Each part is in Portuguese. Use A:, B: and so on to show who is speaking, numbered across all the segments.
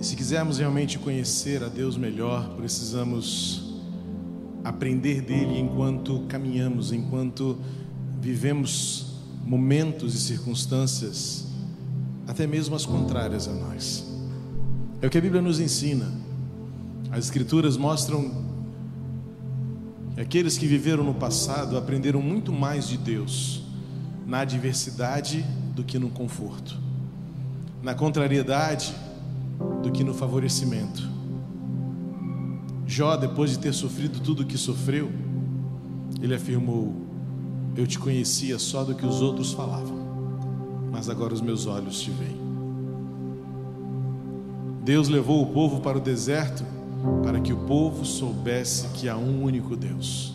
A: E se quisermos realmente conhecer a Deus melhor, precisamos aprender dele enquanto caminhamos, enquanto vivemos momentos e circunstâncias, até mesmo as contrárias a nós. É o que a Bíblia nos ensina. As Escrituras mostram que aqueles que viveram no passado aprenderam muito mais de Deus na adversidade do que no conforto, na contrariedade do que no favorecimento. Jó, depois de ter sofrido tudo o que sofreu, ele afirmou: Eu te conhecia só do que os outros falavam, mas agora os meus olhos te veem. Deus levou o povo para o deserto para que o povo soubesse que há um único Deus.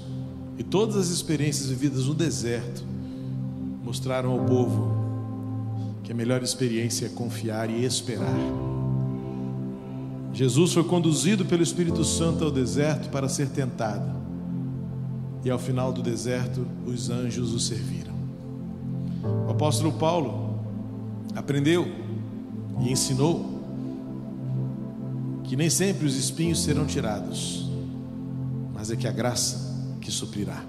A: E todas as experiências vividas no deserto mostraram ao povo que a melhor experiência é confiar e esperar. Jesus foi conduzido pelo Espírito Santo ao deserto para ser tentado. E ao final do deserto, os anjos o serviram. O apóstolo Paulo aprendeu e ensinou que nem sempre os espinhos serão tirados, mas é que a graça que suprirá.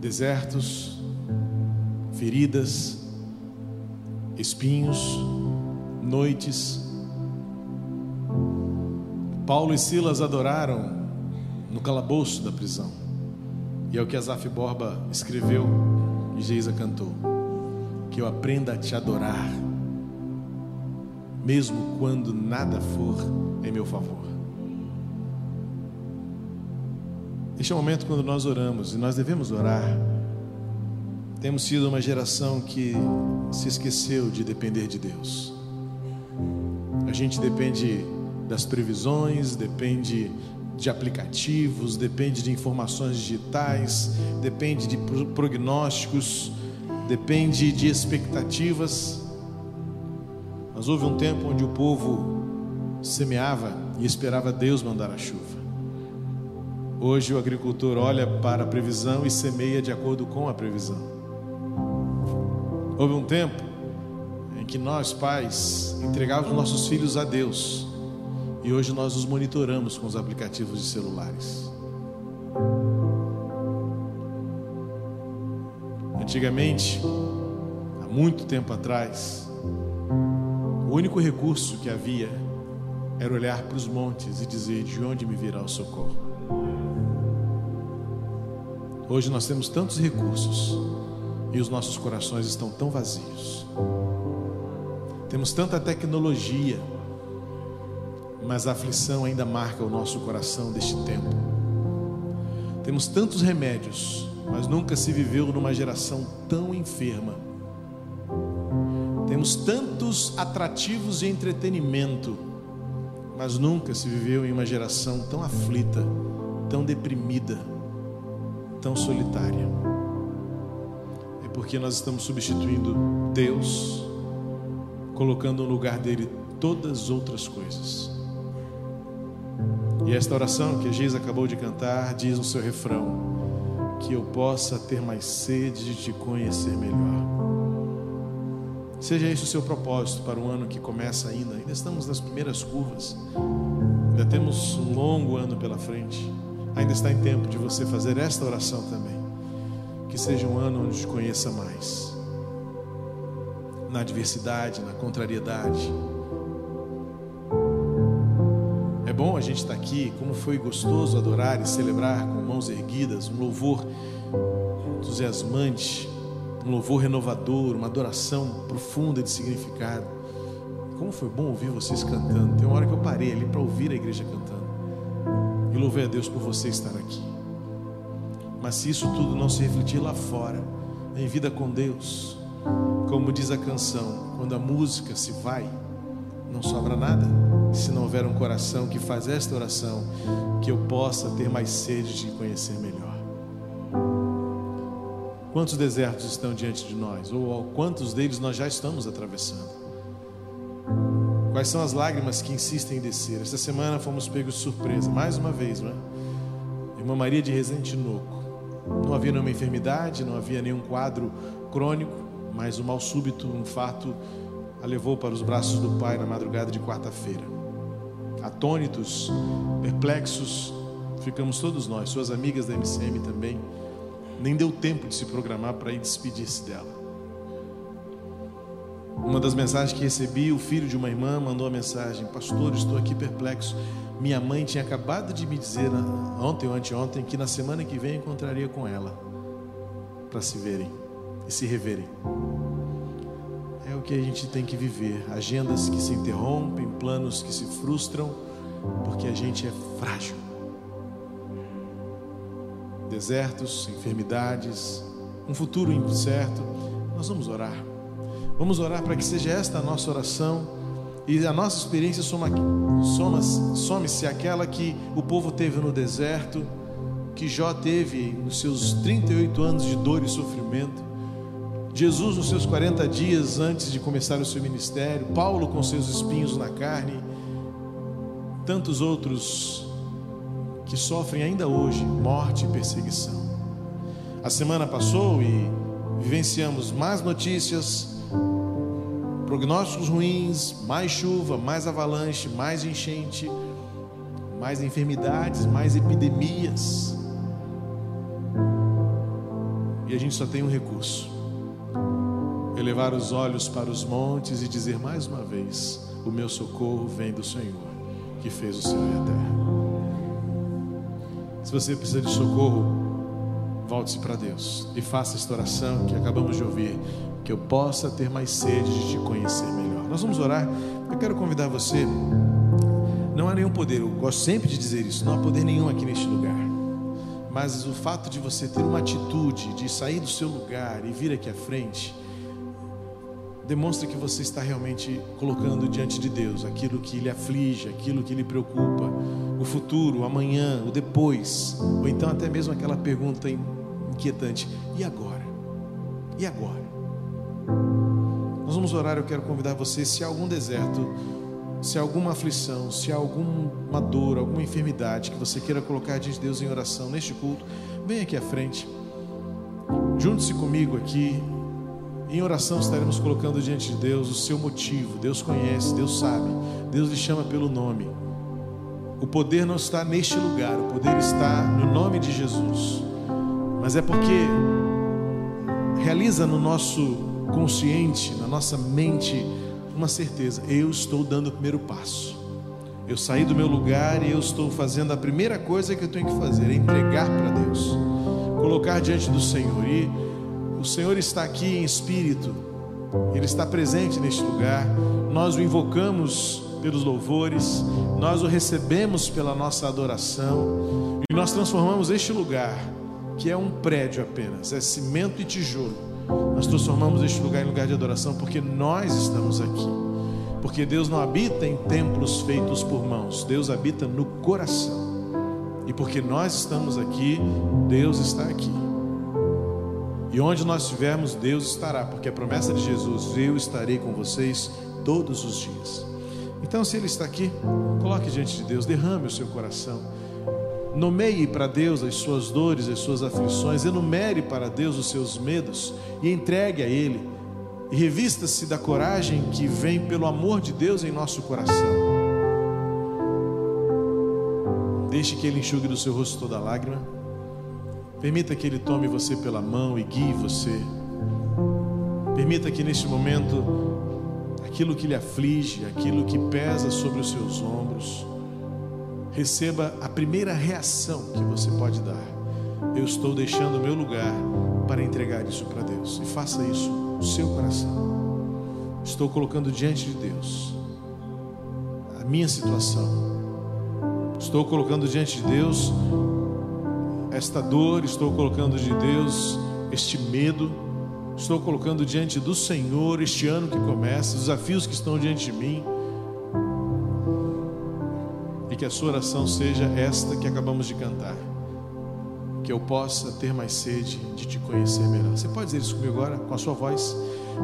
A: Desertos, feridas, espinhos, noites. Paulo e Silas adoraram no calabouço da prisão. E é o que Azaf Borba escreveu e Geisa cantou. Que eu aprenda a te adorar mesmo quando nada for em meu favor. Este é o momento quando nós oramos e nós devemos orar. Temos sido uma geração que se esqueceu de depender de Deus. A gente depende das previsões, depende de aplicativos, depende de informações digitais, depende de prognósticos, depende de expectativas. Mas houve um tempo onde o povo semeava e esperava Deus mandar a chuva. Hoje o agricultor olha para a previsão e semeia de acordo com a previsão. Houve um tempo em que nós, pais, entregávamos nossos filhos a Deus e hoje nós os monitoramos com os aplicativos de celulares. Antigamente, há muito tempo atrás, o único recurso que havia era olhar para os montes e dizer: De onde me virá o socorro? Hoje nós temos tantos recursos e os nossos corações estão tão vazios. Temos tanta tecnologia, mas a aflição ainda marca o nosso coração deste tempo. Temos tantos remédios, mas nunca se viveu numa geração tão enferma temos tantos atrativos de entretenimento, mas nunca se viveu em uma geração tão aflita, tão deprimida, tão solitária. Porque nós estamos substituindo Deus, colocando no lugar dele todas as outras coisas. E esta oração que a Geis acabou de cantar diz no seu refrão: Que eu possa ter mais sede de te conhecer melhor. Seja esse o seu propósito para o ano que começa ainda. Ainda estamos nas primeiras curvas. Ainda temos um longo ano pela frente. Ainda está em tempo de você fazer esta oração também. Que seja um ano onde te conheça mais. Na adversidade, na contrariedade. É bom a gente estar aqui, como foi gostoso adorar e celebrar com mãos erguidas, um louvor entusiasmante um louvor renovador, uma adoração profunda de significado. Como foi bom ouvir vocês cantando. Tem uma hora que eu parei ali para ouvir a igreja cantando. E louvei a Deus por você estar aqui. Mas se isso tudo não se refletir lá fora, em vida com Deus, como diz a canção, quando a música se vai, não sobra nada. Se não houver um coração que faz esta oração, que eu possa ter mais sede de conhecer melhor. Quantos desertos estão diante de nós? Ou quantos deles nós já estamos atravessando? Quais são as lágrimas que insistem em descer? Esta semana fomos pegos de surpresa, mais uma vez, não é? Irmã Maria de Resende Noco. Não havia nenhuma enfermidade, não havia nenhum quadro crônico, mas o mal súbito, um fato, a levou para os braços do pai na madrugada de quarta-feira. Atônitos, perplexos, ficamos todos nós, suas amigas da MCM também. Nem deu tempo de se programar para ir despedir-se dela. Uma das mensagens que recebi, o filho de uma irmã mandou a mensagem: Pastor, estou aqui perplexo. Minha mãe tinha acabado de me dizer ontem ou anteontem que na semana que vem encontraria com ela para se verem e se reverem. É o que a gente tem que viver: agendas que se interrompem, planos que se frustram, porque a gente é frágil. Desertos, enfermidades, um futuro incerto. Nós vamos orar. Vamos orar para que seja esta a nossa oração e a nossa experiência some-se aquela que o povo teve no deserto, que Jó teve nos seus 38 anos de dor e sofrimento, Jesus nos seus 40 dias antes de começar o seu ministério, Paulo com seus espinhos na carne, tantos outros que sofrem ainda hoje morte e perseguição. A semana passou e vivenciamos mais notícias, prognósticos ruins, mais chuva, mais avalanche, mais enchente, mais enfermidades, mais epidemias. E a gente só tem um recurso: elevar os olhos para os montes e dizer mais uma vez: O meu socorro vem do Senhor, que fez o céu e a terra. Se você precisa de socorro, volte-se para Deus e faça esta oração que acabamos de ouvir que eu possa ter mais sede de te conhecer melhor. Nós vamos orar. Eu quero convidar você. Não há nenhum poder, eu gosto sempre de dizer isso, não há poder nenhum aqui neste lugar. Mas o fato de você ter uma atitude de sair do seu lugar e vir aqui à frente, demonstra que você está realmente colocando diante de Deus aquilo que lhe aflige, aquilo que lhe preocupa, o futuro, o amanhã, o depois, ou então até mesmo aquela pergunta inquietante: e agora? E agora? Nós vamos orar, eu quero convidar você, se há algum deserto, se há alguma aflição, se há alguma dor, alguma enfermidade que você queira colocar diante de Deus em oração neste culto, vem aqui à frente. Junte-se comigo aqui. Em oração estaremos colocando diante de Deus o seu motivo. Deus conhece, Deus sabe. Deus lhe chama pelo nome. O poder não está neste lugar, o poder está no nome de Jesus. Mas é porque realiza no nosso consciente, na nossa mente, uma certeza: eu estou dando o primeiro passo. Eu saí do meu lugar e eu estou fazendo a primeira coisa que eu tenho que fazer, é entregar para Deus, colocar diante do Senhor. E o Senhor está aqui em espírito, Ele está presente neste lugar. Nós o invocamos pelos louvores, nós o recebemos pela nossa adoração e nós transformamos este lugar, que é um prédio apenas, é cimento e tijolo nós transformamos este lugar em lugar de adoração porque nós estamos aqui. Porque Deus não habita em templos feitos por mãos, Deus habita no coração. E porque nós estamos aqui, Deus está aqui. E onde nós estivermos, Deus estará, porque a promessa de Jesus, eu estarei com vocês todos os dias. Então, se Ele está aqui, coloque diante de Deus, derrame o seu coração. Nomeie para Deus as suas dores, as suas aflições, enumere para Deus os seus medos e entregue a Ele. E revista-se da coragem que vem pelo amor de Deus em nosso coração. Deixe que Ele enxugue do seu rosto toda lágrima. Permita que Ele tome você pela mão e guie você. Permita que neste momento aquilo que lhe aflige, aquilo que pesa sobre os seus ombros, receba a primeira reação que você pode dar. Eu estou deixando o meu lugar para entregar isso para Deus. E faça isso no seu coração. Estou colocando diante de Deus a minha situação. Estou colocando diante de Deus esta dor, estou colocando de Deus este medo. Estou colocando diante do Senhor este ano que começa, os desafios que estão diante de mim que a sua oração seja esta que acabamos de cantar. Que eu possa ter mais sede de te conhecer melhor. Você pode dizer isso comigo agora, com a sua voz?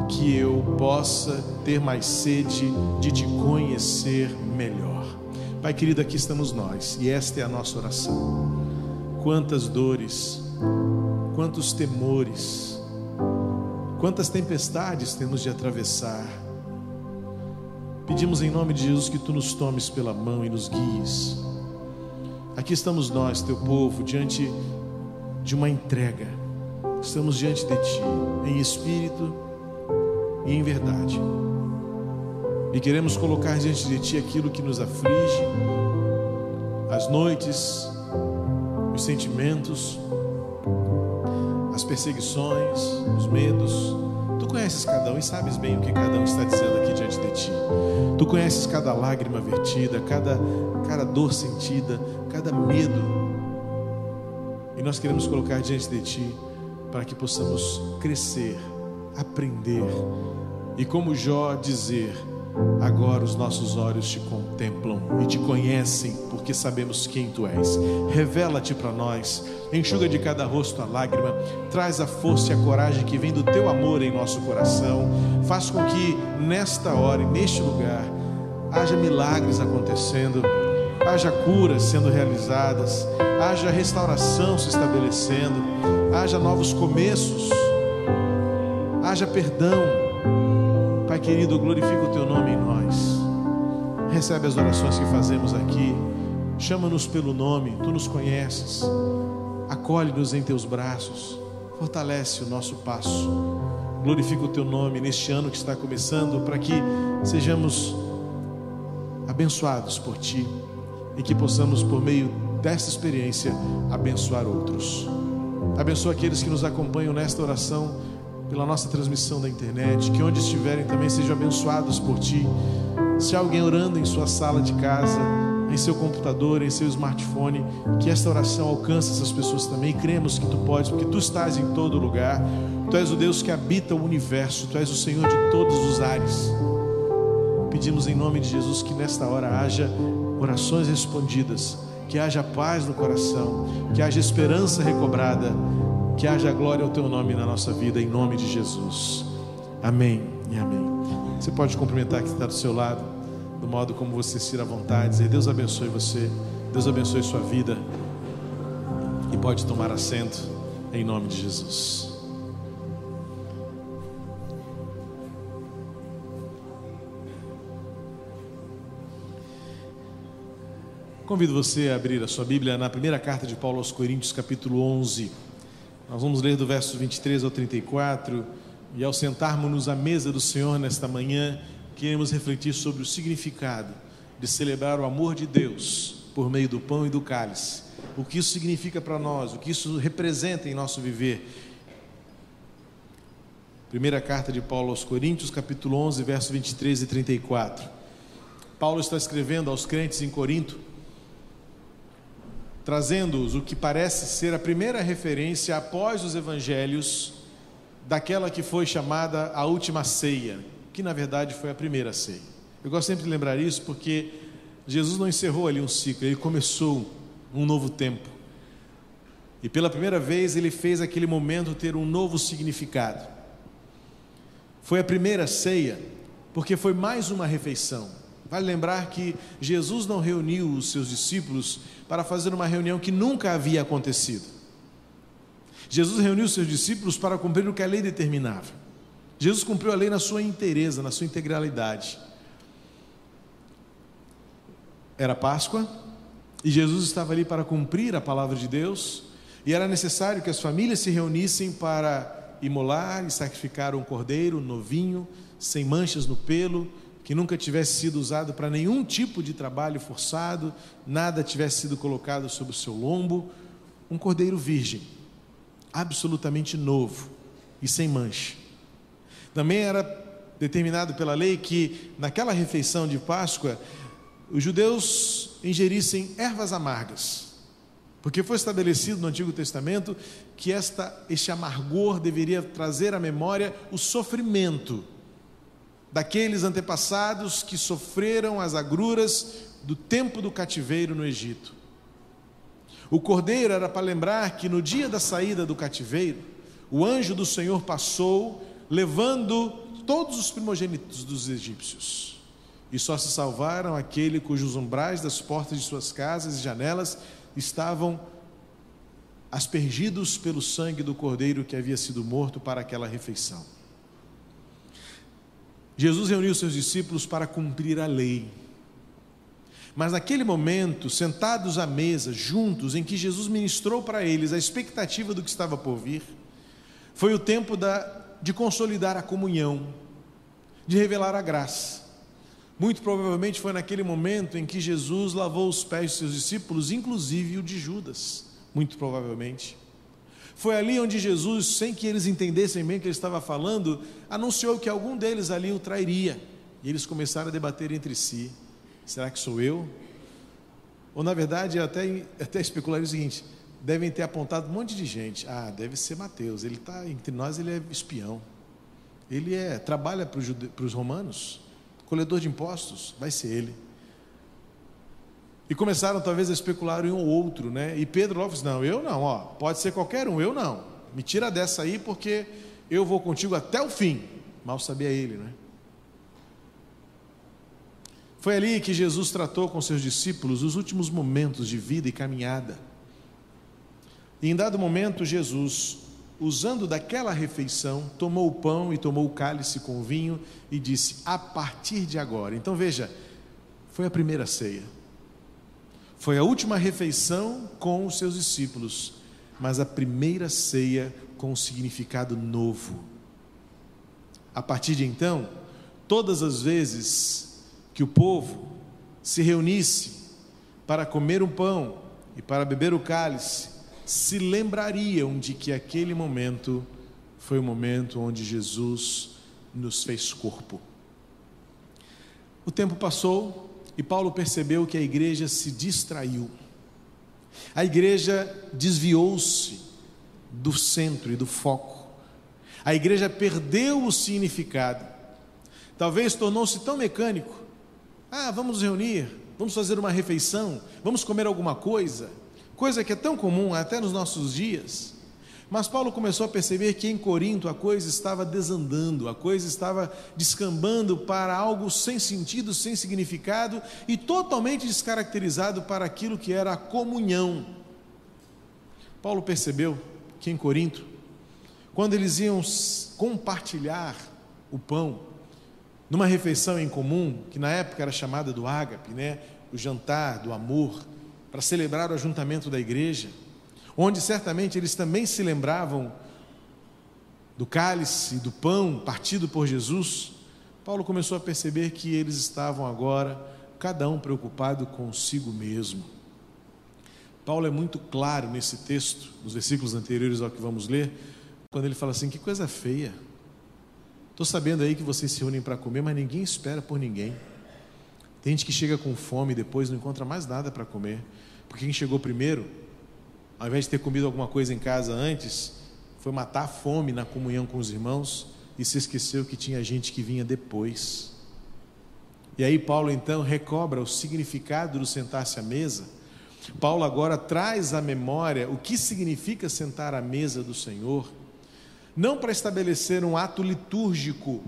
A: Que eu possa ter mais sede de te conhecer melhor. Pai querido, aqui estamos nós e esta é a nossa oração. Quantas dores, quantos temores, Quantas tempestades temos de atravessar. Pedimos em nome de Jesus que tu nos tomes pela mão e nos guies. Aqui estamos nós, teu povo, diante de uma entrega. Estamos diante de ti, em espírito e em verdade. E queremos colocar diante de ti aquilo que nos aflige, as noites, os sentimentos, as perseguições, os medos. Tu conheces cada um e sabes bem o que cada um está dizendo aqui diante de ti. Tu conheces cada lágrima vertida, cada, cada dor sentida, cada medo. E nós queremos colocar diante de ti para que possamos crescer, aprender e, como Jó, dizer: Agora os nossos olhos te contemplam e te conhecem, porque sabemos quem tu és. Revela-te para nós, enxuga de cada rosto a lágrima, traz a força e a coragem que vem do teu amor em nosso coração. Faz com que nesta hora e neste lugar haja milagres acontecendo, haja curas sendo realizadas, haja restauração se estabelecendo, haja novos começos, haja perdão Pai querido, glorifica o teu nome em nós. Recebe as orações que fazemos aqui. Chama-nos pelo nome, tu nos conheces. Acolhe-nos em teus braços. Fortalece o nosso passo. Glorifica o teu nome neste ano que está começando, para que sejamos abençoados por ti e que possamos, por meio desta experiência, abençoar outros. Abençoa aqueles que nos acompanham nesta oração pela nossa transmissão da internet, que onde estiverem também sejam abençoados por Ti. Se alguém orando em sua sala de casa, em seu computador, em seu smartphone, que esta oração alcance essas pessoas também. cremos que Tu podes, porque Tu estás em todo lugar. Tu és o Deus que habita o universo, Tu és o Senhor de todos os ares. Pedimos em nome de Jesus que nesta hora haja orações respondidas, que haja paz no coração, que haja esperança recobrada que haja glória ao teu nome na nossa vida, em nome de Jesus. Amém e amém. Você pode cumprimentar quem está do seu lado, do modo como você se à vontade, dizer Deus abençoe você, Deus abençoe sua vida. E pode tomar assento em nome de Jesus. Convido você a abrir a sua Bíblia na primeira carta de Paulo aos Coríntios, capítulo 11. Nós vamos ler do verso 23 ao 34 e ao sentarmos-nos à mesa do Senhor nesta manhã, queremos refletir sobre o significado de celebrar o amor de Deus por meio do pão e do cálice. O que isso significa para nós, o que isso representa em nosso viver. Primeira carta de Paulo aos Coríntios, capítulo 11, verso 23 e 34. Paulo está escrevendo aos crentes em Corinto trazendo-os o que parece ser a primeira referência após os evangelhos daquela que foi chamada a última ceia, que na verdade foi a primeira ceia. Eu gosto sempre de lembrar isso porque Jesus não encerrou ali um ciclo, ele começou um novo tempo. E pela primeira vez ele fez aquele momento ter um novo significado. Foi a primeira ceia, porque foi mais uma refeição. Vale lembrar que Jesus não reuniu os seus discípulos para fazer uma reunião que nunca havia acontecido. Jesus reuniu os seus discípulos para cumprir o que a lei determinava. Jesus cumpriu a lei na sua inteireza, na sua integralidade. Era Páscoa e Jesus estava ali para cumprir a palavra de Deus, e era necessário que as famílias se reunissem para imolar e sacrificar um cordeiro novinho, sem manchas no pelo, que nunca tivesse sido usado para nenhum tipo de trabalho forçado, nada tivesse sido colocado sobre o seu lombo, um cordeiro virgem, absolutamente novo e sem mancha. Também era determinado pela lei que naquela refeição de Páscoa os judeus ingerissem ervas amargas, porque foi estabelecido no Antigo Testamento que esta, este amargor deveria trazer à memória o sofrimento daqueles antepassados que sofreram as agruras do tempo do cativeiro no Egito. O cordeiro era para lembrar que no dia da saída do cativeiro, o anjo do Senhor passou levando todos os primogênitos dos egípcios. E só se salvaram aquele cujos umbrais das portas de suas casas e janelas estavam aspergidos pelo sangue do cordeiro que havia sido morto para aquela refeição. Jesus reuniu seus discípulos para cumprir a lei. Mas naquele momento, sentados à mesa, juntos, em que Jesus ministrou para eles a expectativa do que estava por vir, foi o tempo da, de consolidar a comunhão, de revelar a graça. Muito provavelmente foi naquele momento em que Jesus lavou os pés de seus discípulos, inclusive o de Judas, muito provavelmente. Foi ali onde Jesus, sem que eles entendessem bem o que ele estava falando, anunciou que algum deles ali o trairia. E eles começaram a debater entre si: será que sou eu? Ou na verdade, até, até especularia o seguinte: devem ter apontado um monte de gente. Ah, deve ser Mateus, ele está entre nós, ele é espião. Ele é trabalha para os romanos, colhedor de impostos, vai ser ele. E começaram talvez a especular em um ou outro, né? E Pedro logo disse: Não, eu não, ó, pode ser qualquer um, eu não. Me tira dessa aí, porque eu vou contigo até o fim. Mal sabia ele, né? Foi ali que Jesus tratou com seus discípulos os últimos momentos de vida e caminhada. E em dado momento, Jesus, usando daquela refeição, tomou o pão e tomou o cálice com o vinho e disse: A partir de agora. Então veja, foi a primeira ceia. Foi a última refeição com os seus discípulos, mas a primeira ceia com um significado novo. A partir de então, todas as vezes que o povo se reunisse para comer um pão e para beber o cálice, se lembrariam de que aquele momento foi o momento onde Jesus nos fez corpo. O tempo passou, e Paulo percebeu que a igreja se distraiu. A igreja desviou-se do centro e do foco. A igreja perdeu o significado. Talvez tornou-se tão mecânico. Ah, vamos nos reunir, vamos fazer uma refeição, vamos comer alguma coisa. Coisa que é tão comum até nos nossos dias. Mas Paulo começou a perceber que em Corinto a coisa estava desandando, a coisa estava descambando para algo sem sentido, sem significado e totalmente descaracterizado para aquilo que era a comunhão. Paulo percebeu que em Corinto, quando eles iam compartilhar o pão, numa refeição em comum, que na época era chamada do ágape, né? o jantar do amor, para celebrar o ajuntamento da igreja, onde certamente eles também se lembravam do cálice, do pão partido por Jesus, Paulo começou a perceber que eles estavam agora, cada um preocupado consigo mesmo. Paulo é muito claro nesse texto, nos versículos anteriores ao que vamos ler, quando ele fala assim: que coisa feia. Estou sabendo aí que vocês se unem para comer, mas ninguém espera por ninguém. Tem gente que chega com fome e depois não encontra mais nada para comer, porque quem chegou primeiro ao invés de ter comido alguma coisa em casa antes, foi matar a fome na comunhão com os irmãos e se esqueceu que tinha gente que vinha depois. E aí Paulo então recobra o significado do sentar-se à mesa. Paulo agora traz à memória o que significa sentar à mesa do Senhor, não para estabelecer um ato litúrgico.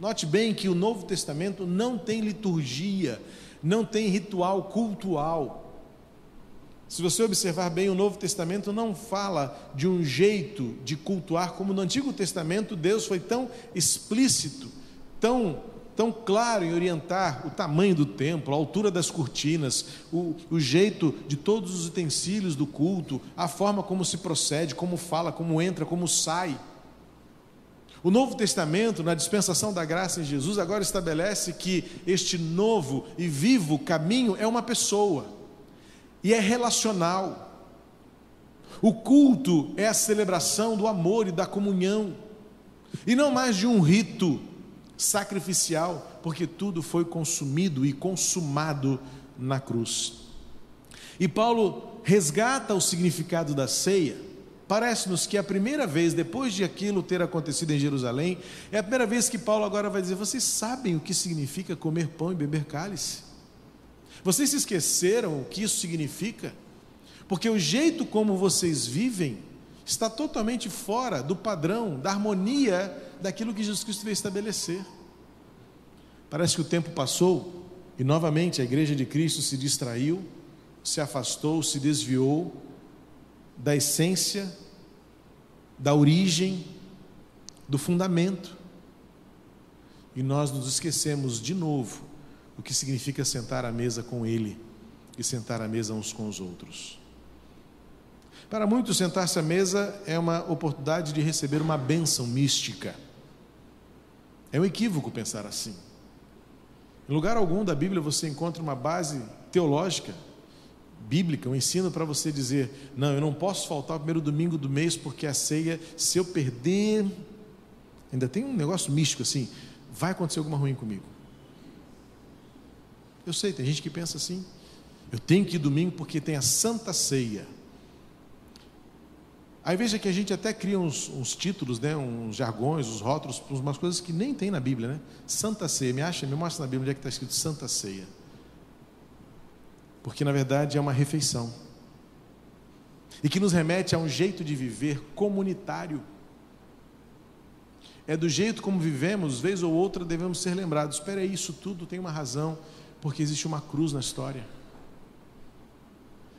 A: Note bem que o Novo Testamento não tem liturgia, não tem ritual cultual. Se você observar bem, o Novo Testamento não fala de um jeito de cultuar como no Antigo Testamento Deus foi tão explícito, tão, tão claro em orientar o tamanho do templo, a altura das cortinas, o, o jeito de todos os utensílios do culto, a forma como se procede, como fala, como entra, como sai. O Novo Testamento, na dispensação da graça em Jesus, agora estabelece que este novo e vivo caminho é uma pessoa e é relacional. O culto é a celebração do amor e da comunhão, e não mais de um rito sacrificial, porque tudo foi consumido e consumado na cruz. E Paulo resgata o significado da ceia. Parece-nos que é a primeira vez, depois de aquilo ter acontecido em Jerusalém, é a primeira vez que Paulo agora vai dizer: Vocês sabem o que significa comer pão e beber cálice? Vocês se esqueceram o que isso significa? Porque o jeito como vocês vivem está totalmente fora do padrão, da harmonia daquilo que Jesus Cristo veio estabelecer. Parece que o tempo passou e novamente a igreja de Cristo se distraiu, se afastou, se desviou da essência, da origem, do fundamento. e nós nos esquecemos de novo o que significa sentar à mesa com Ele e sentar à mesa uns com os outros. Para muitos, sentar-se à mesa é uma oportunidade de receber uma bênção mística. É um equívoco pensar assim. Em lugar algum da Bíblia você encontra uma base teológica, bíblica, um ensino para você dizer: não, eu não posso faltar o primeiro domingo do mês porque a ceia, se eu perder. Ainda tem um negócio místico assim: vai acontecer alguma ruim comigo. Eu sei, tem gente que pensa assim. Eu tenho que ir domingo porque tem a Santa Ceia. Aí veja que a gente até cria uns, uns, títulos, né, uns jargões, uns rótulos, umas coisas que nem tem na Bíblia, né? Santa Ceia, me acha, me mostra na Bíblia onde é que está escrito Santa Ceia. Porque na verdade é uma refeição. E que nos remete a um jeito de viver comunitário. É do jeito como vivemos, vez ou outra devemos ser lembrados. Espera aí, isso tudo tem uma razão, porque existe uma cruz na história.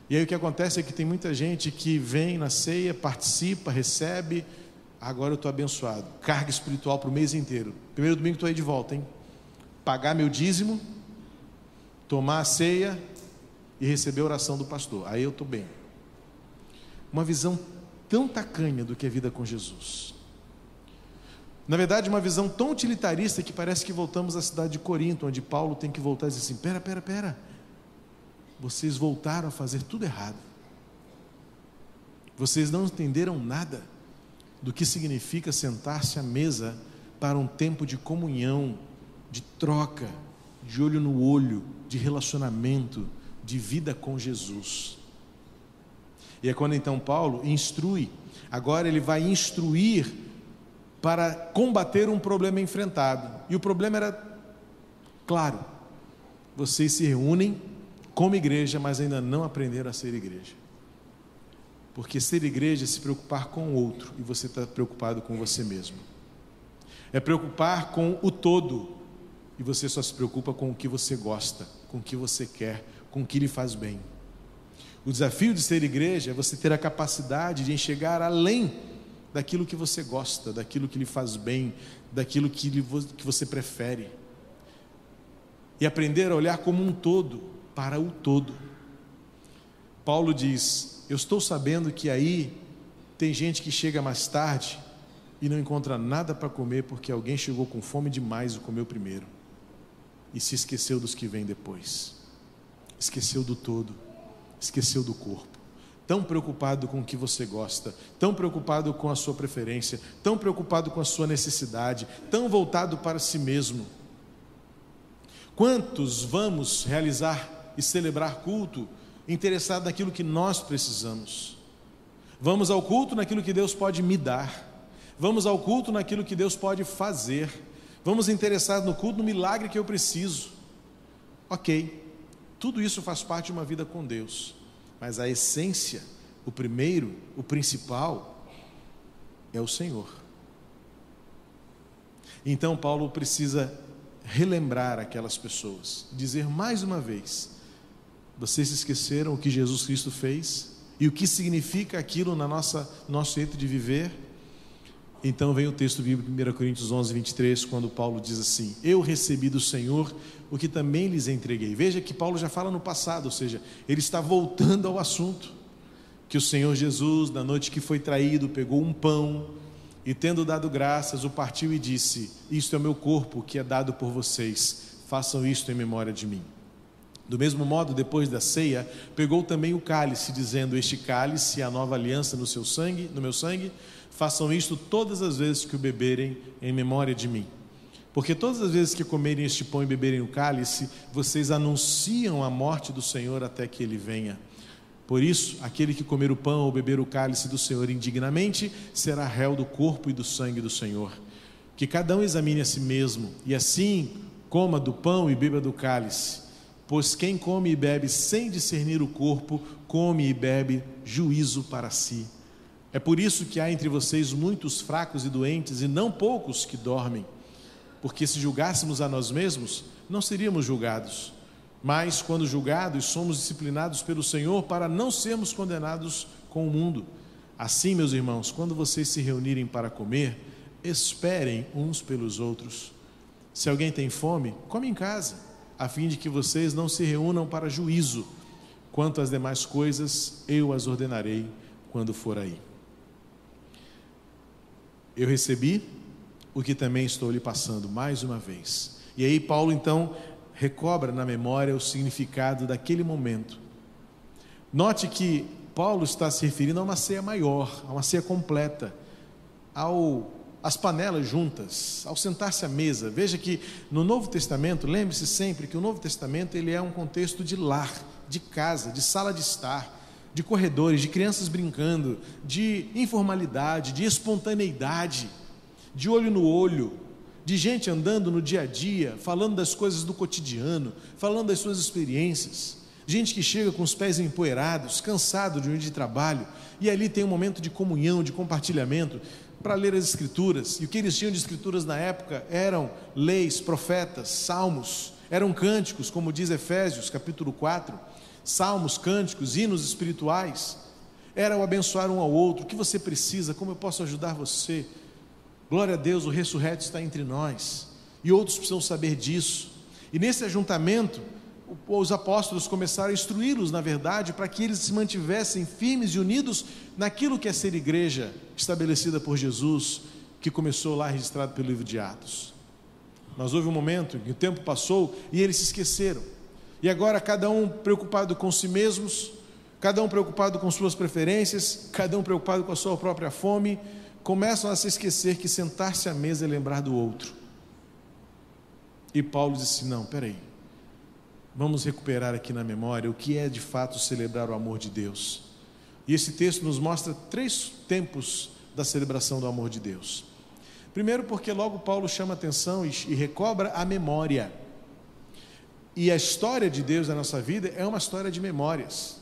A: E aí o que acontece é que tem muita gente que vem na ceia, participa, recebe. Agora eu estou abençoado. Carga espiritual para o mês inteiro. Primeiro domingo estou aí de volta, hein? Pagar meu dízimo, tomar a ceia e receber a oração do pastor. Aí eu estou bem. Uma visão tão tacanha do que é vida com Jesus. Na verdade, uma visão tão utilitarista que parece que voltamos à cidade de Corinto, onde Paulo tem que voltar e dizer assim: pera, pera, pera vocês voltaram a fazer tudo errado. Vocês não entenderam nada do que significa sentar-se à mesa para um tempo de comunhão, de troca, de olho no olho, de relacionamento, de vida com Jesus. E é quando então Paulo instrui, agora ele vai instruir para combater um problema enfrentado. E o problema era claro: vocês se reúnem como igreja, mas ainda não aprenderam a ser igreja. Porque ser igreja é se preocupar com o outro e você está preocupado com você mesmo. É preocupar com o todo e você só se preocupa com o que você gosta, com o que você quer, com o que lhe faz bem. O desafio de ser igreja é você ter a capacidade de enxergar além daquilo que você gosta, daquilo que lhe faz bem, daquilo que, lhe, que você prefere. E aprender a olhar como um todo para o todo. Paulo diz: Eu estou sabendo que aí tem gente que chega mais tarde e não encontra nada para comer porque alguém chegou com fome demais e comeu primeiro e se esqueceu dos que vêm depois. Esqueceu do todo, esqueceu do corpo. Tão preocupado com o que você gosta, tão preocupado com a sua preferência, tão preocupado com a sua necessidade, tão voltado para si mesmo. Quantos vamos realizar e celebrar culto interessado naquilo que nós precisamos. Vamos ao culto naquilo que Deus pode me dar. Vamos ao culto naquilo que Deus pode fazer. Vamos interessados no culto, no milagre que eu preciso. Ok, tudo isso faz parte de uma vida com Deus, mas a essência, o primeiro, o principal, é o Senhor. Então Paulo precisa relembrar aquelas pessoas, dizer mais uma vez: vocês esqueceram o que Jesus Cristo fez e o que significa aquilo na nossa nosso jeito de viver? Então vem o texto bíblico 1 Coríntios 11, 23, quando Paulo diz assim: Eu recebi do Senhor o que também lhes entreguei. Veja que Paulo já fala no passado, ou seja, ele está voltando ao assunto. Que o Senhor Jesus, na noite que foi traído, pegou um pão e, tendo dado graças, o partiu e disse: Isto é o meu corpo que é dado por vocês, façam isto em memória de mim. Do mesmo modo, depois da ceia, pegou também o cálice, dizendo: Este cálice é a nova aliança no seu sangue, no meu sangue. Façam isto todas as vezes que o beberem em memória de mim. Porque todas as vezes que comerem este pão e beberem o cálice, vocês anunciam a morte do Senhor até que ele venha. Por isso, aquele que comer o pão ou beber o cálice do Senhor indignamente será réu do corpo e do sangue do Senhor. Que cada um examine a si mesmo, e assim coma do pão e beba do cálice. Pois quem come e bebe sem discernir o corpo, come e bebe juízo para si. É por isso que há entre vocês muitos fracos e doentes, e não poucos que dormem. Porque se julgássemos a nós mesmos, não seríamos julgados. Mas, quando julgados, somos disciplinados pelo Senhor para não sermos condenados com o mundo. Assim, meus irmãos, quando vocês se reunirem para comer, esperem uns pelos outros. Se alguém tem fome, come em casa, a fim de que vocês não se reúnam para juízo. Quanto às demais coisas, eu as ordenarei quando for aí. Eu recebi o que também estou lhe passando mais uma vez. E aí, Paulo então recobra na memória o significado daquele momento. Note que Paulo está se referindo a uma ceia maior, a uma ceia completa, ao as panelas juntas, ao sentar-se à mesa. Veja que no Novo Testamento, lembre-se sempre que o Novo Testamento ele é um contexto de lar, de casa, de sala de estar, de corredores, de crianças brincando, de informalidade, de espontaneidade, de olho no olho, de gente andando no dia a dia, falando das coisas do cotidiano, falando das suas experiências. Gente que chega com os pés empoeirados, cansado de um dia de trabalho, e ali tem um momento de comunhão, de compartilhamento, para ler as Escrituras. E o que eles tinham de Escrituras na época eram leis, profetas, salmos, eram cânticos, como diz Efésios capítulo 4 salmos, cânticos, hinos espirituais. Era o abençoar um ao outro. O que você precisa? Como eu posso ajudar você? Glória a Deus, o ressurreto está entre nós. E outros precisam saber disso. E nesse ajuntamento, os apóstolos começaram a instruí-los, na verdade, para que eles se mantivessem firmes e unidos naquilo que é ser igreja estabelecida por Jesus, que começou lá registrado pelo livro de Atos. Mas houve um momento em que o tempo passou e eles se esqueceram. E agora cada um preocupado com si mesmos, cada um preocupado com suas preferências, cada um preocupado com a sua própria fome, começam a se esquecer que sentar-se à mesa é lembrar do outro. E Paulo disse: Não, peraí, vamos recuperar aqui na memória o que é de fato celebrar o amor de Deus. E esse texto nos mostra três tempos da celebração do amor de Deus. Primeiro, porque logo Paulo chama atenção e recobra a memória. E a história de Deus na nossa vida é uma história de memórias.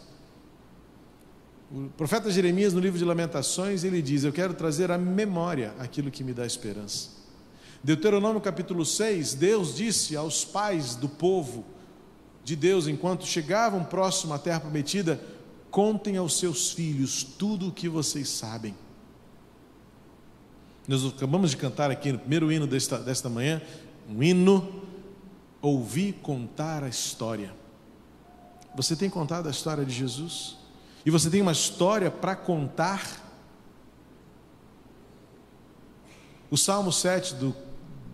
A: O profeta Jeremias, no livro de Lamentações, ele diz: Eu quero trazer à memória aquilo que me dá esperança. Deuteronômio capítulo 6, Deus disse aos pais do povo de Deus, enquanto chegavam próximo à terra prometida: Contem aos seus filhos tudo o que vocês sabem. Nós acabamos de cantar aqui no primeiro hino desta, desta manhã, um hino ouvir contar a história. Você tem contado a história de Jesus? E você tem uma história para contar? O Salmo 7 do,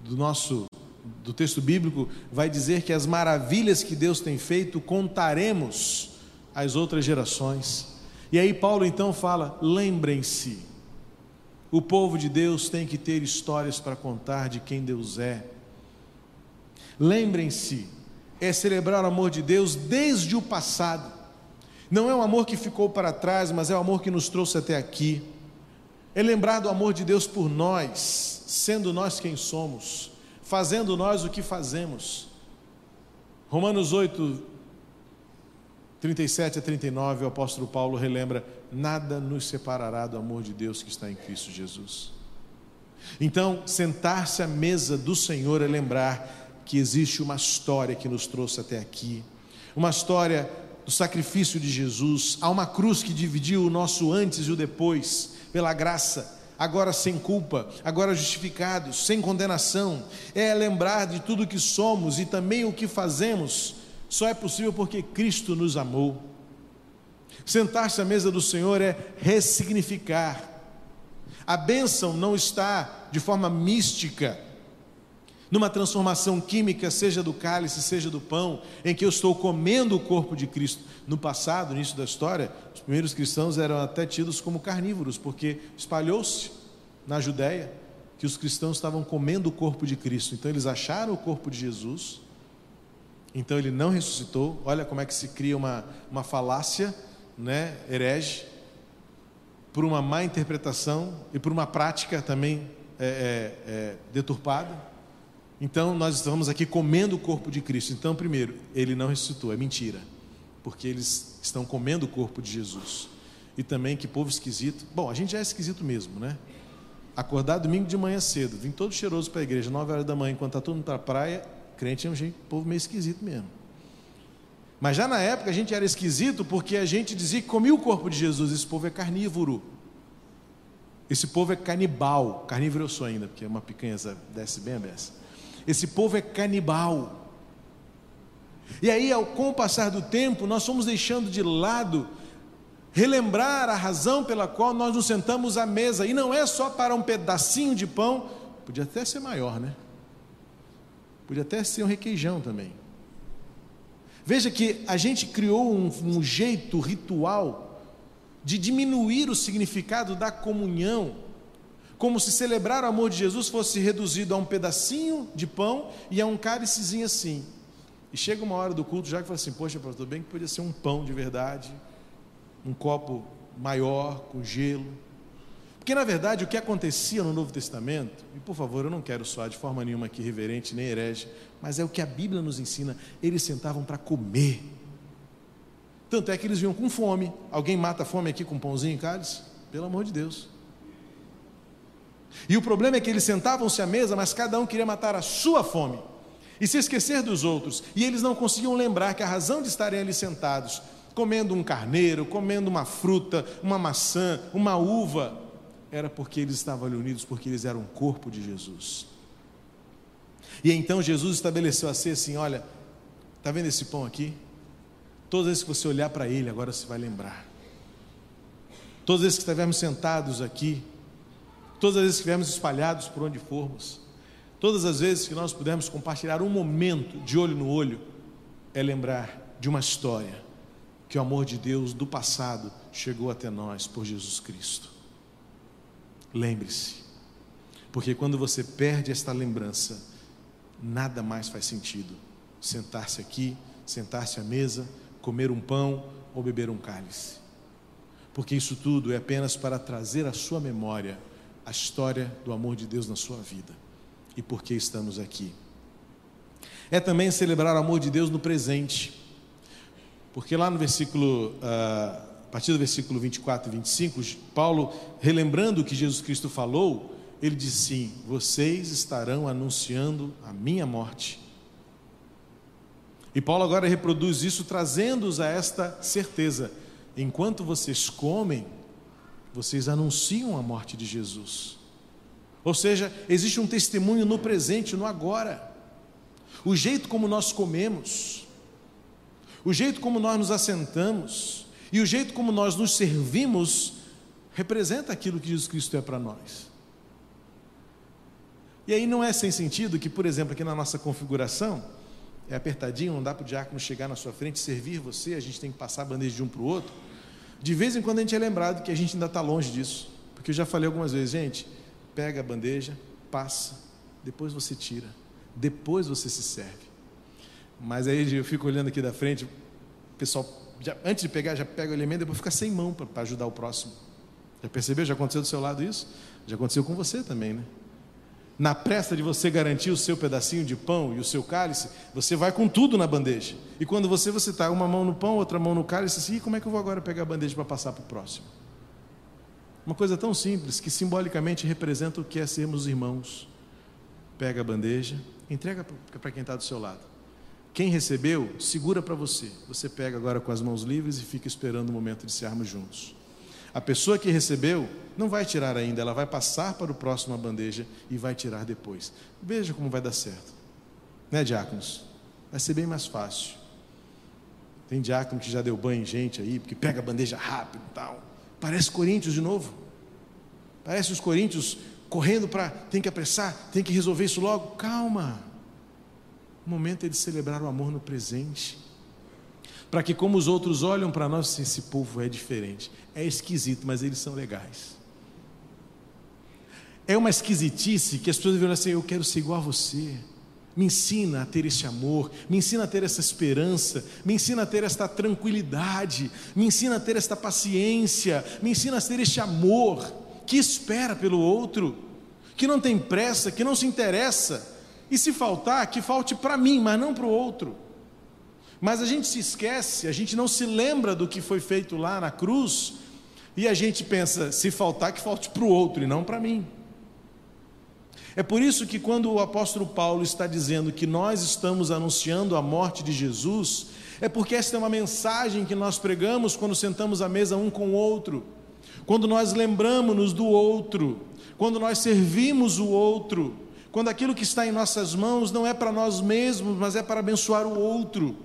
A: do nosso do texto bíblico vai dizer que as maravilhas que Deus tem feito contaremos às outras gerações. E aí Paulo então fala: lembrem-se, o povo de Deus tem que ter histórias para contar de quem Deus é. Lembrem-se, é celebrar o amor de Deus desde o passado. Não é um amor que ficou para trás, mas é o amor que nos trouxe até aqui. É lembrar do amor de Deus por nós, sendo nós quem somos, fazendo nós o que fazemos. Romanos 8, 37 a 39, o apóstolo Paulo relembra: nada nos separará do amor de Deus que está em Cristo Jesus. Então, sentar-se à mesa do Senhor é lembrar que existe uma história que nos trouxe até aqui, uma história do sacrifício de Jesus, há uma cruz que dividiu o nosso antes e o depois, pela graça, agora sem culpa, agora justificados, sem condenação. É lembrar de tudo que somos e também o que fazemos, só é possível porque Cristo nos amou. Sentar-se à mesa do Senhor é ressignificar. A bênção não está de forma mística, numa transformação química, seja do cálice, seja do pão, em que eu estou comendo o corpo de Cristo. No passado, no início da história, os primeiros cristãos eram até tidos como carnívoros, porque espalhou-se na Judéia que os cristãos estavam comendo o corpo de Cristo. Então eles acharam o corpo de Jesus, então ele não ressuscitou. Olha como é que se cria uma, uma falácia, né, herege, por uma má interpretação e por uma prática também é, é, é, deturpada. Então nós estamos aqui comendo o corpo de Cristo. Então, primeiro, ele não ressuscitou, é mentira, porque eles estão comendo o corpo de Jesus. E também que povo esquisito. Bom, a gente já é esquisito mesmo, né? Acordar domingo de manhã cedo, vim todo cheiroso para a igreja, 9 horas da manhã, enquanto está todo mundo para a praia, crente é um jeito, povo meio esquisito mesmo. Mas já na época a gente era esquisito porque a gente dizia que comia o corpo de Jesus, esse povo é carnívoro. Esse povo é canibal, carnívoro eu sou ainda, porque uma picanha desce bem a beça. Esse povo é canibal. E aí, ao, com o passar do tempo, nós fomos deixando de lado relembrar a razão pela qual nós nos sentamos à mesa. E não é só para um pedacinho de pão, podia até ser maior, né? Podia até ser um requeijão também. Veja que a gente criou um, um jeito ritual de diminuir o significado da comunhão, como se celebrar o amor de Jesus fosse reduzido a um pedacinho de pão e a um cálicezinho assim. E chega uma hora do culto já que fala assim: Poxa, pastor, bem que podia ser um pão de verdade, um copo maior, com gelo. Porque, na verdade, o que acontecia no Novo Testamento, e por favor, eu não quero soar de forma nenhuma aqui reverente nem herege, mas é o que a Bíblia nos ensina: eles sentavam para comer. Tanto é que eles vinham com fome. Alguém mata a fome aqui com pãozinho e cálice? Pelo amor de Deus. E o problema é que eles sentavam-se à mesa, mas cada um queria matar a sua fome e se esquecer dos outros, e eles não conseguiam lembrar que a razão de estarem ali sentados comendo um carneiro, comendo uma fruta, uma maçã, uma uva, era porque eles estavam ali unidos, porque eles eram o corpo de Jesus. E então Jesus estabeleceu a ser assim: olha, está vendo esse pão aqui? Todas as vezes que você olhar para ele, agora você vai lembrar. Todas as vezes que estivermos sentados aqui, todas as vezes que estivermos espalhados por onde formos, todas as vezes que nós pudermos compartilhar um momento de olho no olho, é lembrar de uma história que o amor de Deus do passado chegou até nós por Jesus Cristo. Lembre-se, porque quando você perde esta lembrança, nada mais faz sentido. Sentar-se aqui, sentar-se à mesa, comer um pão ou beber um cálice. Porque isso tudo é apenas para trazer à sua memória a história do amor de Deus na sua vida e por que estamos aqui. É também celebrar o amor de Deus no presente. Porque lá no versículo, ah, a partir do versículo 24 e 25, Paulo, relembrando o que Jesus Cristo falou, ele diz sim: vocês estarão anunciando a minha morte. E Paulo agora reproduz isso, trazendo-os a esta certeza: enquanto vocês comem, vocês anunciam a morte de Jesus. Ou seja, existe um testemunho no presente, no agora. O jeito como nós comemos, o jeito como nós nos assentamos e o jeito como nós nos servimos representa aquilo que Jesus Cristo é para nós. E aí não é sem sentido que, por exemplo, aqui na nossa configuração, é apertadinho, não dá para o diácono chegar na sua frente e servir você, a gente tem que passar a bandeja de um para o outro. De vez em quando a gente é lembrado que a gente ainda está longe disso. Porque eu já falei algumas vezes, gente, pega a bandeja, passa, depois você tira, depois você se serve. Mas aí eu fico olhando aqui da frente, o pessoal, já, antes de pegar, já pega o elemento, depois fica sem mão para ajudar o próximo. Já percebeu? Já aconteceu do seu lado isso? Já aconteceu com você também, né? Na pressa de você garantir o seu pedacinho de pão e o seu cálice, você vai com tudo na bandeja. E quando você você está uma mão no pão, outra mão no cálice, assim, como é que eu vou agora pegar a bandeja para passar para o próximo? Uma coisa tão simples que simbolicamente representa o que é sermos irmãos. Pega a bandeja, entrega para quem está do seu lado. Quem recebeu, segura para você. Você pega agora com as mãos livres e fica esperando o momento de sermos juntos. A pessoa que recebeu não vai tirar ainda, ela vai passar para o próximo a bandeja e vai tirar depois. Veja como vai dar certo. Né, diáconos? Vai ser bem mais fácil. Tem diácono que já deu banho em gente aí, porque pega a bandeja rápido e tal. Parece Coríntios de novo. Parece os Coríntios correndo para tem que apressar, tem que resolver isso logo. Calma. O momento é de celebrar o amor no presente. Para que, como os outros olham para nós, esse povo é diferente. É esquisito, mas eles são legais. É uma esquisitice que as pessoas viram assim: eu quero ser igual a você. Me ensina a ter esse amor, me ensina a ter essa esperança, me ensina a ter esta tranquilidade, me ensina a ter esta paciência, me ensina a ter este amor que espera pelo outro, que não tem pressa, que não se interessa e se faltar, que falte para mim, mas não para o outro. Mas a gente se esquece, a gente não se lembra do que foi feito lá na cruz, e a gente pensa, se faltar, que falte para o outro e não para mim. É por isso que quando o apóstolo Paulo está dizendo que nós estamos anunciando a morte de Jesus, é porque esta é uma mensagem que nós pregamos quando sentamos à mesa um com o outro, quando nós lembramos-nos do outro, quando nós servimos o outro, quando aquilo que está em nossas mãos não é para nós mesmos, mas é para abençoar o outro.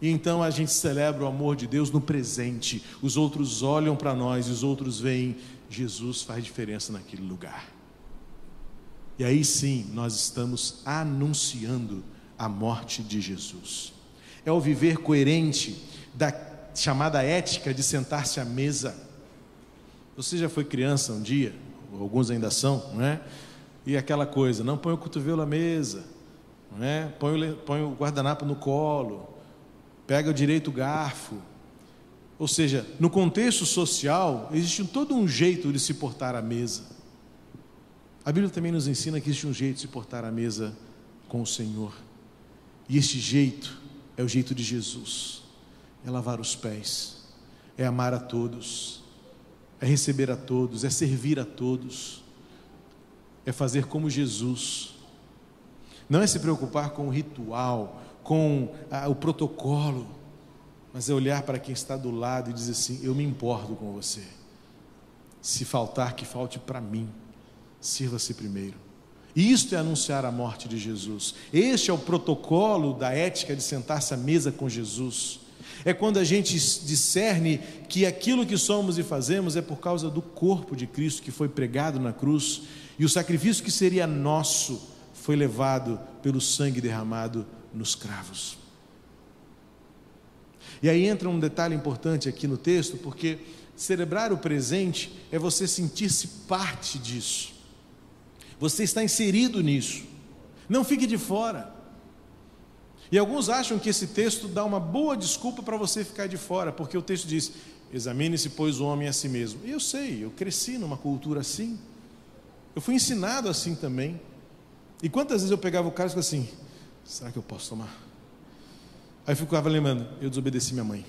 A: E então a gente celebra o amor de Deus no presente. Os outros olham para nós e os outros veem Jesus faz diferença naquele lugar. E aí sim, nós estamos anunciando a morte de Jesus. É o viver coerente da chamada ética de sentar-se à mesa. Você já foi criança um dia, alguns ainda são, não é? E aquela coisa, não põe o cotovelo à mesa, não é? põe, o, põe o guardanapo no colo, pega o direito garfo. Ou seja, no contexto social, existe todo um jeito de se portar à mesa. A Bíblia também nos ensina que existe um jeito de se portar à mesa com o Senhor. E este jeito é o jeito de Jesus: é lavar os pés, é amar a todos, é receber a todos, é servir a todos é fazer como Jesus. Não é se preocupar com o ritual, com ah, o protocolo, mas é olhar para quem está do lado e dizer assim: Eu me importo com você. Se faltar, que falte para mim. Sirva-se primeiro. Isto é anunciar a morte de Jesus. Este é o protocolo da ética de sentar-se à mesa com Jesus. É quando a gente discerne que aquilo que somos e fazemos é por causa do corpo de Cristo que foi pregado na cruz e o sacrifício que seria nosso foi levado pelo sangue derramado nos cravos. E aí entra um detalhe importante aqui no texto, porque celebrar o presente é você sentir-se parte disso. Você está inserido nisso. Não fique de fora. E alguns acham que esse texto dá uma boa desculpa para você ficar de fora, porque o texto diz: examine-se, pois, o homem a si mesmo. E eu sei, eu cresci numa cultura assim. Eu fui ensinado assim também. E quantas vezes eu pegava o cara e ficava assim: será que eu posso tomar? Aí eu ficava lembrando: eu desobedeci minha mãe.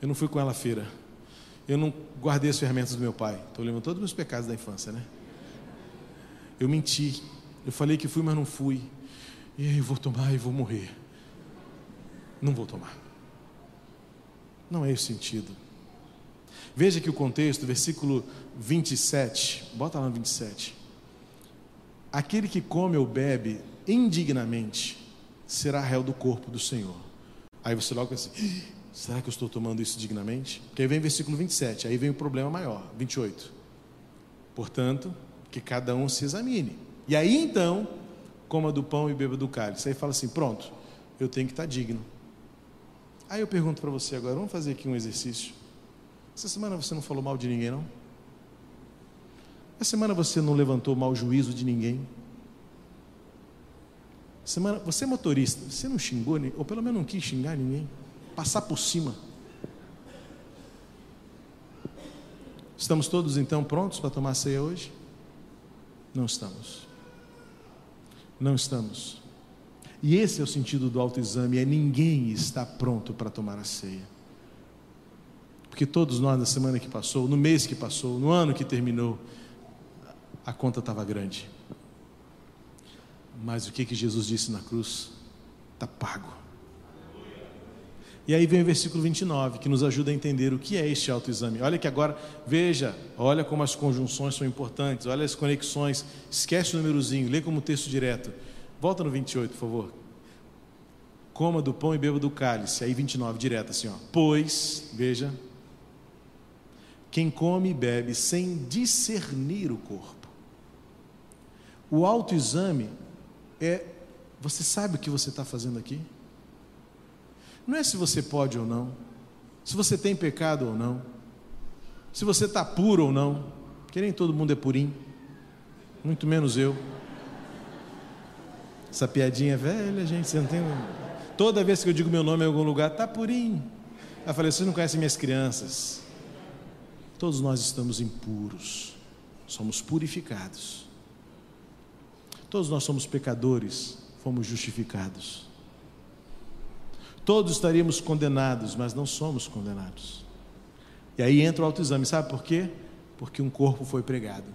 A: Eu não fui com ela à feira. Eu não guardei as ferramentas do meu pai. Estou lembrando todos os meus pecados da infância, né? Eu menti. Eu falei que fui, mas não fui. E eu vou tomar e vou morrer. Não vou tomar. Não é esse sentido. Veja que o contexto, versículo 27, bota lá no 27. Aquele que come ou bebe indignamente será réu do corpo do Senhor. Aí você logo pensa será que eu estou tomando isso dignamente? Porque aí vem o versículo 27, aí vem o problema maior, 28. Portanto, que cada um se examine. E aí então, coma do pão e beba do cálice. Aí fala assim: pronto, eu tenho que estar digno. Aí eu pergunto para você agora, vamos fazer aqui um exercício. Essa semana você não falou mal de ninguém, não? Essa semana você não levantou mau juízo de ninguém? Semana, você é motorista, você não xingou, ou pelo menos não quis xingar ninguém? Passar por cima. Estamos todos então prontos para tomar ceia hoje? Não estamos. Não estamos. E esse é o sentido do autoexame: é ninguém está pronto para tomar a ceia. Porque todos nós, na semana que passou, no mês que passou, no ano que terminou, a conta estava grande. Mas o que, que Jesus disse na cruz? Está pago. E aí vem o versículo 29, que nos ajuda a entender o que é este autoexame. Olha que agora, veja, olha como as conjunções são importantes, olha as conexões. Esquece o númerozinho, lê como texto direto. Volta no 28, por favor. Coma do pão e beba do cálice. Aí 29, direto assim, ó. Pois, veja, quem come e bebe sem discernir o corpo. O autoexame é: você sabe o que você está fazendo aqui? Não é se você pode ou não, se você tem pecado ou não, se você está puro ou não, porque nem todo mundo é purinho, muito menos eu. Essa piadinha é velha, gente, você não tem. Toda vez que eu digo meu nome em algum lugar, tá purinho. Eu falei, vocês não conhecem minhas crianças. Todos nós estamos impuros, somos purificados. Todos nós somos pecadores, fomos justificados. Todos estaríamos condenados, mas não somos condenados. E aí entra o autoexame, sabe por quê? Porque um corpo foi pregado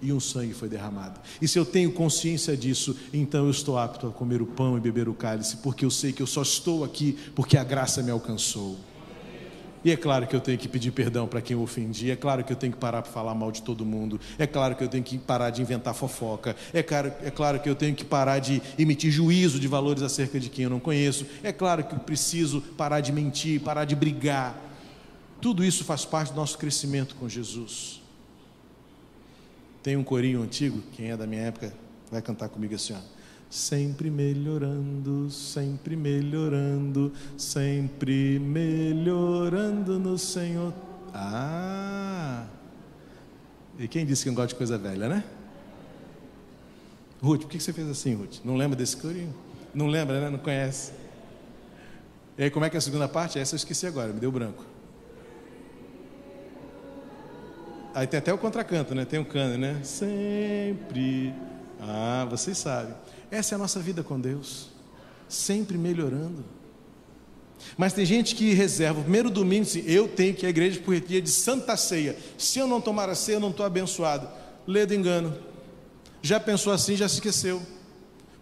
A: e um sangue foi derramado. E se eu tenho consciência disso, então eu estou apto a comer o pão e beber o cálice, porque eu sei que eu só estou aqui porque a graça me alcançou. E é claro que eu tenho que pedir perdão para quem eu ofendi, é claro que eu tenho que parar para falar mal de todo mundo, é claro que eu tenho que parar de inventar fofoca, é claro, é claro que eu tenho que parar de emitir juízo de valores acerca de quem eu não conheço, é claro que eu preciso parar de mentir, parar de brigar. Tudo isso faz parte do nosso crescimento com Jesus. Tem um corinho antigo, quem é da minha época vai cantar comigo assim, ó. Sempre melhorando, sempre melhorando, sempre melhorando no Senhor. Ah! E quem disse que não gosta de coisa velha, né? Ruth, por que você fez assim, Ruth? Não lembra desse corinho? Não lembra, né? Não conhece. E aí, como é que é a segunda parte? Essa eu esqueci agora, me deu branco. Aí tem até o contracanto, né? Tem o um cano, né? Sempre. Ah, vocês sabem. Essa é a nossa vida com Deus, sempre melhorando. Mas tem gente que reserva o primeiro domingo, assim, eu tenho que ir à igreja por dia de Santa Ceia. Se eu não tomar a ceia, eu não estou abençoado. Lê do engano. Já pensou assim, já se esqueceu.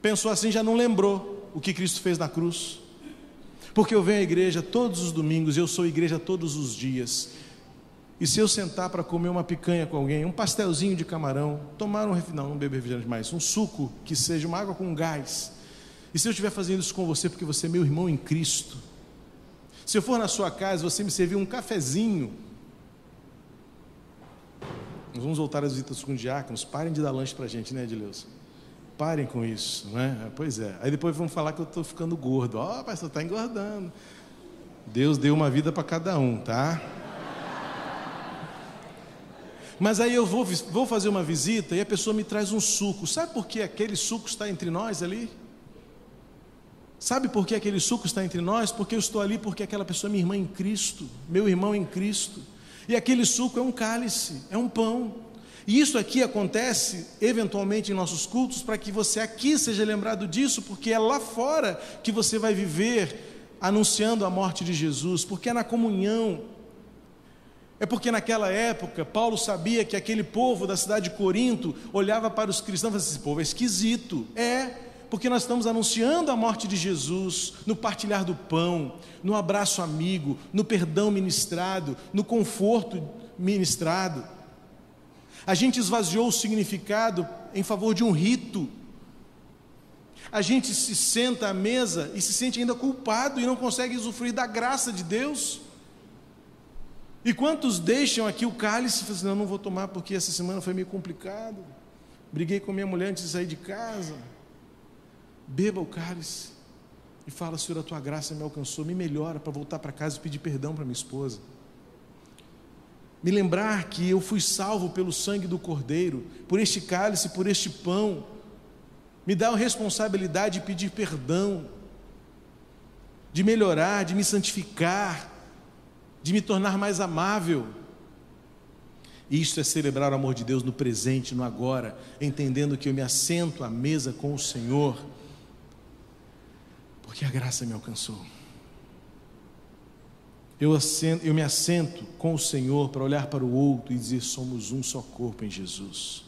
A: Pensou assim, já não lembrou o que Cristo fez na cruz. Porque eu venho à igreja todos os domingos, eu sou igreja todos os dias. E se eu sentar para comer uma picanha com alguém, um pastelzinho de camarão, tomar um não, não beber refrigerante mais, um suco que seja uma água com gás. E se eu estiver fazendo isso com você porque você é meu irmão em Cristo, se eu for na sua casa, você me servir um cafezinho, nós vamos voltar às visitas com diáconos, parem de dar lanche para a gente, né, Edileuson? Parem com isso, né? Pois é. Aí depois vão falar que eu estou ficando gordo. Ó, oh, pastor, está engordando. Deus deu uma vida para cada um, tá? Mas aí eu vou, vou fazer uma visita e a pessoa me traz um suco. Sabe por que aquele suco está entre nós ali? Sabe por que aquele suco está entre nós? Porque eu estou ali porque aquela pessoa é minha irmã em Cristo, meu irmão em Cristo. E aquele suco é um cálice, é um pão. E isso aqui acontece eventualmente em nossos cultos para que você aqui seja lembrado disso, porque é lá fora que você vai viver anunciando a morte de Jesus, porque é na comunhão é porque naquela época Paulo sabia que aquele povo da cidade de Corinto olhava para os cristãos e falava assim: esse povo é esquisito. É, porque nós estamos anunciando a morte de Jesus no partilhar do pão, no abraço amigo, no perdão ministrado, no conforto ministrado. A gente esvaziou o significado em favor de um rito. A gente se senta à mesa e se sente ainda culpado e não consegue usufruir da graça de Deus. E quantos deixam aqui o cálice e falam assim, não, não vou tomar porque essa semana foi meio complicado. Briguei com minha mulher antes de sair de casa. Beba o cálice e fala, Senhor, a tua graça me alcançou, me melhora para voltar para casa e pedir perdão para minha esposa. Me lembrar que eu fui salvo pelo sangue do Cordeiro, por este cálice, por este pão. Me dá a responsabilidade de pedir perdão, de melhorar, de me santificar, de me tornar mais amável. Isto é celebrar o amor de Deus no presente, no agora, entendendo que eu me assento à mesa com o Senhor, porque a graça me alcançou. Eu, assento, eu me assento com o Senhor para olhar para o outro e dizer: somos um só corpo em Jesus.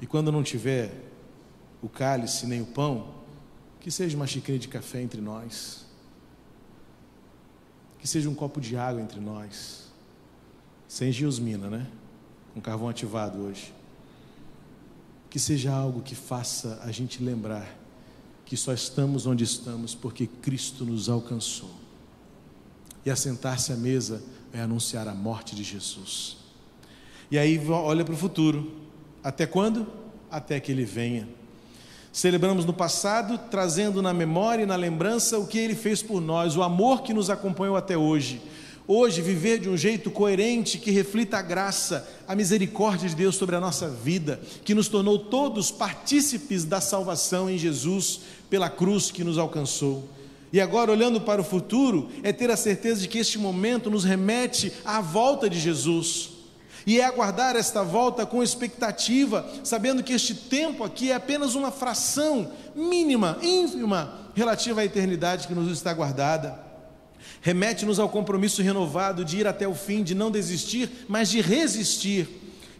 A: E quando não tiver o cálice nem o pão, que seja uma xícara de café entre nós que seja um copo de água entre nós, sem giosmina, né? Com carvão ativado hoje. Que seja algo que faça a gente lembrar que só estamos onde estamos porque Cristo nos alcançou. E assentar-se à mesa é anunciar a morte de Jesus. E aí olha para o futuro. Até quando? Até que ele venha. Celebramos no passado, trazendo na memória e na lembrança o que ele fez por nós, o amor que nos acompanhou até hoje. Hoje, viver de um jeito coerente que reflita a graça, a misericórdia de Deus sobre a nossa vida, que nos tornou todos partícipes da salvação em Jesus, pela cruz que nos alcançou. E agora, olhando para o futuro, é ter a certeza de que este momento nos remete à volta de Jesus e é aguardar esta volta com expectativa, sabendo que este tempo aqui é apenas uma fração mínima, ínfima, relativa à eternidade que nos está guardada. Remete-nos ao compromisso renovado de ir até o fim, de não desistir, mas de resistir.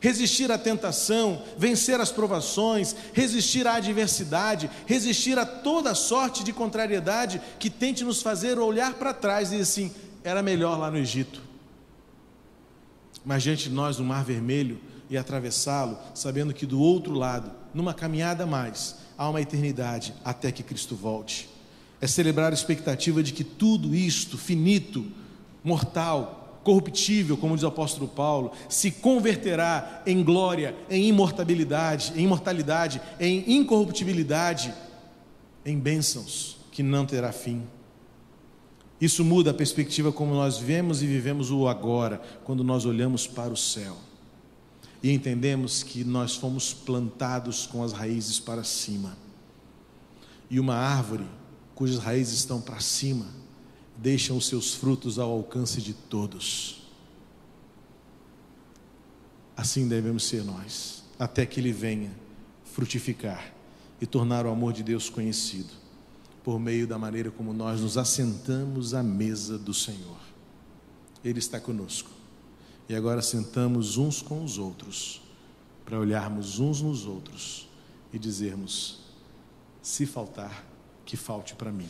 A: resistir à tentação, vencer as provações, resistir à adversidade, resistir a toda sorte de contrariedade que tente nos fazer olhar para trás e dizer assim: era melhor lá no Egito. Mas diante de nós, no Mar Vermelho, e atravessá-lo, sabendo que do outro lado, numa caminhada a mais, há uma eternidade até que Cristo volte. É celebrar a expectativa de que tudo isto, finito, mortal, corruptível, como diz o apóstolo Paulo, se converterá em glória, em imortabilidade, em imortalidade, em incorruptibilidade, em bênçãos que não terá fim. Isso muda a perspectiva como nós vemos e vivemos o agora, quando nós olhamos para o céu e entendemos que nós fomos plantados com as raízes para cima. E uma árvore cujas raízes estão para cima deixam os seus frutos ao alcance de todos. Assim devemos ser nós, até que Ele venha frutificar e tornar o amor de Deus conhecido, por meio da maneira como nós nos assentamos à mesa do Senhor. Ele está conosco. E agora sentamos uns com os outros, para olharmos uns nos outros e dizermos: se faltar, que falte para mim.